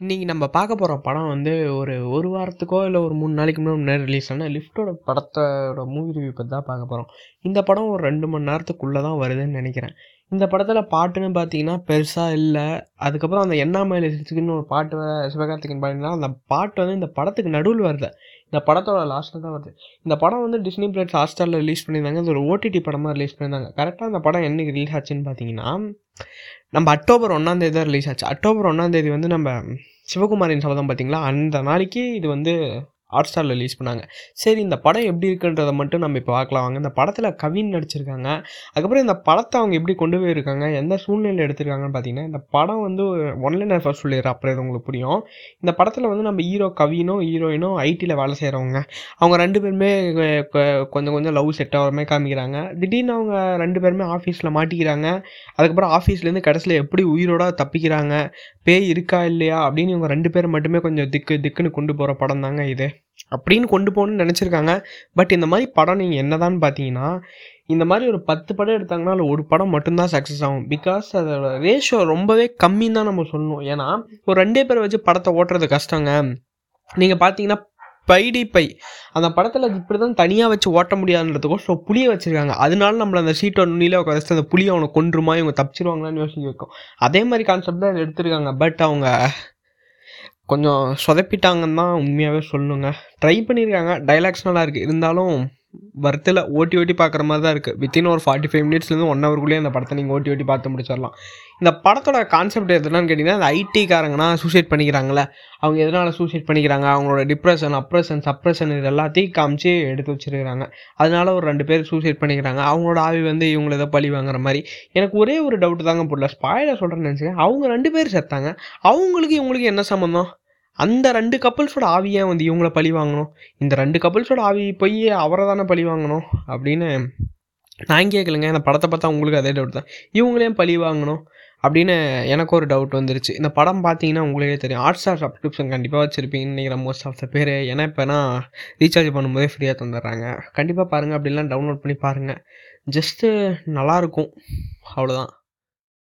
இன்றைக்கி நம்ம பார்க்க போகிற படம் வந்து ஒரு ஒரு வாரத்துக்கோ, இல்லை ஒரு மூணு நாளைக்கு முன்னாடி ரிலீஸ் ஆன லிஃப்ட்டோட படத்தோட மூவி ரிவ்யூ பற்றி தான் பார்க்க போகிறோம் இந்த படம் ஒரு ரெண்டு மணி நேரத்துக்குள்ளே தான் வருதுன்னு நினைக்கிறேன் இந்த படத்தில் பாட்டுன்னு பார்த்தீங்கன்னா, பெருசாக இல்லை அதுக்கப்புறம் அந்த எண்ணா சிக்ஸ்த்துக்குன்னு" ஒரு பாட்டு சிவகார்த்திகன் பாட்டினா பாடினா, அந்த பாட்டு வந்து இந்த படத்துக்கு நடுவில் வருது. இந்த படத்தோட லாஸ்ட்டில் தான் வருது. இந்த படம் வந்து டிஸ்னி Plus ஹாஸ்டலில் ரிலீஸ் பண்ணியிருந்தாங்க. இது ஒரு ஓடிடி படமாக ரிலீஸ் பண்ணியிருந்தாங்க. கரெக்டாக அந்த படம் என்னைக்கு ரிலீஸ் ஆச்சுன்னு பார்த்தீங்கன்னா, நம்ம அக்டோபர் ஒன்றாந்தேதி தான் ரிலீஸ் ஆச்சு. அக்டோபர் ஒன்றாந்தேதி வந்து நம்ம சிவகுமாரின் சபதம் பார்த்தீங்களா, அந்த நாளைக்கு இது வந்து ஹாட் ஸ்டாரில் ரிலீஸ் பண்ணாங்க. சரி இந்த படம் எப்படி இருக்குன்றத மட்டும் நம்ம இப்போ பார்க்கலாம் வாங்க. இந்த படத்தில் கவின் நடிச்சிருக்காங்க. அதுக்கப்புறம் இந்த படத்தை அவங்க எப்படி கொண்டு போயிருக்காங்க, எந்த சூழ்நிலையில் எடுத்திருக்காங்கன்னு பார்த்தீங்கன்னா, இந்த படம் வந்து ஒன்லைனர் ஃபர்ஸ்ட் சொல்லிடுற அப்புறம் இது உங்களுக்கு புரியும். இந்த படத்தில் வந்து நம்ம ஹீரோ கவினும், ஹீரோயினும் ஐடியில் வேலை செய்கிறவங்க அவங்க ரெண்டு பேருமே கொஞ்சம் கொஞ்சம் லவ் செட் ஆகிறமே காமிக்கிறாங்க. திடீர்னு அவங்க ரெண்டு பேருமே ஆஃபீஸில் மாட்டிக்கிறாங்க. அதுக்கப்புறம் ஆஃபீஸ்லேருந்து கடைசியில் எப்படி உயிரோட தப்பிக்கிறாங்க, பேய் இருக்கா இல்லையா அப்படின்னு இவங்க 2 பேர மட்டுமே கொஞ்சம் திக்கு திக்குன்னு கொண்டு போகிற படம் தாங்க இது. அப்படின்னு கொண்டு போகணும்னு நினச்சிருக்காங்க பட் இந்த மாதிரி படம் நீங்கள் என்னதான்னு பார்த்தீங்கன்னா, இந்த மாதிரி ஒரு 10 படம் எடுத்தாங்கன்னா, அதில் ஒரு படம் மட்டும்தான் சக்ஸஸ் ஆகும். பிகாஸ் அதோட ரேஷியோ ரொம்பவே கம்மின்னு தான் நம்ம சொல்லணும். ஏன்னா, ஒரு ரெண்டே பேரை வச்சு படத்தை ஓட்டுறது கஷ்டங்க. நீங்கள் பார்த்தீங்கன்னா, பைடி பை அந்த படத்தில் இப்படி தான் தனியாக வச்சு ஓட்ட முடியாதுன்றதுக்கோ ஸோ புளியை வச்சுருக்காங்க அதனால நம்மளை அந்த சீட்டை நுனியில உட்கார அந்த புளியை அவனை கொன்றுமா, இவங்க தப்பிச்சிருவாங்களான்னு யோசிக்க வைக்கும். அதே மாதிரி கான்செப்ட் தான் எடுத்திருக்காங்க. பட் அவங்க கொஞ்சம் சொதப்பிட்டாங்கன்னு தான் உண்மையாகவே சொல்லணுங்க. ட்ரை பண்ணியிருக்காங்க. டைலாக்ஸ் நல்லா இருக்குது இருந்தாலும் வொர்த்துல ஓட்டி ஓட்டி பார்க்குற மாதிரி தான் இருக்குது வித்தின் ஒரு 45 மினிட்ஸ்லேருந்து 1 ஹவர்க்குள்ளேயே அந்த படத்தை நீங்கள் ஓட்டி ஓட்டி பார்த்து முடிச்சிடலாம். இந்த படத்தோட கான்செப்ட் எதுனான்னு கேட்டிங்கன்னா அந்த ஐடி சூசைட் பண்ணிக்கிறாங்களே அவங்க எதனால் சூசைட் பண்ணிக்கிறாங்க, அவங்களோட டிப்ரெஷன் அப்ரெஷன் சப்ரஷன் இது எல்லாத்தையும் காமிச்சு எடுத்து வச்சிருக்கிறாங்க அதனால ஒரு ரெண்டு பேர் சூசைட் பண்ணிக்கிறாங்க. அவங்களோட ஆவி வந்து இவங்கள ஏதோ பழி வாங்குற மாதிரி எனக்கு ஒரே ஒரு டவுட் தாங்க புரியல. ஸ்பாயில சொல்கிறேன்னு நினச்சிக்க அவங்க ரெண்டு பேர் செத்தாங்க. அவங்களுக்கு இவங்களுக்கு என்ன சம்மந்தம்? அந்த ரெண்டு கப்புள்ஸோட ஆவி ஏன் வந்து இவங்கள பழி வாங்கணும்? இந்த ரெண்டு கப்புள்ஸோட ஆவி போய் அவரை தானே பழி வாங்கணும். அப்படின்னு நான் கேட்கலங்க. அந்த படத்தை பார்த்தா உங்களுக்கு அதே டவுட் தான். இவங்களையும் பழி வாங்கணும்? அப்படின்னு எனக்கு ஒரு டவுட் வந்துருச்சு. இந்த படம் பார்த்தீங்கன்னா உங்களுக்கே தெரியும். ஹாட்ஸ்டார் சப்ஸ்கிரிப்ஷன் கண்டிப்பாக வச்சுருப்பீங்கன்னு நினைக்கிறேன் மோஸ்ட் ஆஃப் த பேர் ஏன்னா நான் ரீசார்ஜ் பண்ணும்போதே ஃப்ரீயாக தந்துடுறாங்க. கண்டிப்பாக பாருங்கள் அப்படிலாம் டவுன்லோட் பண்ணி பாருங்கள் ஜஸ்ட்டு நல்லாயிருக்கும் அவ்வளோதான்.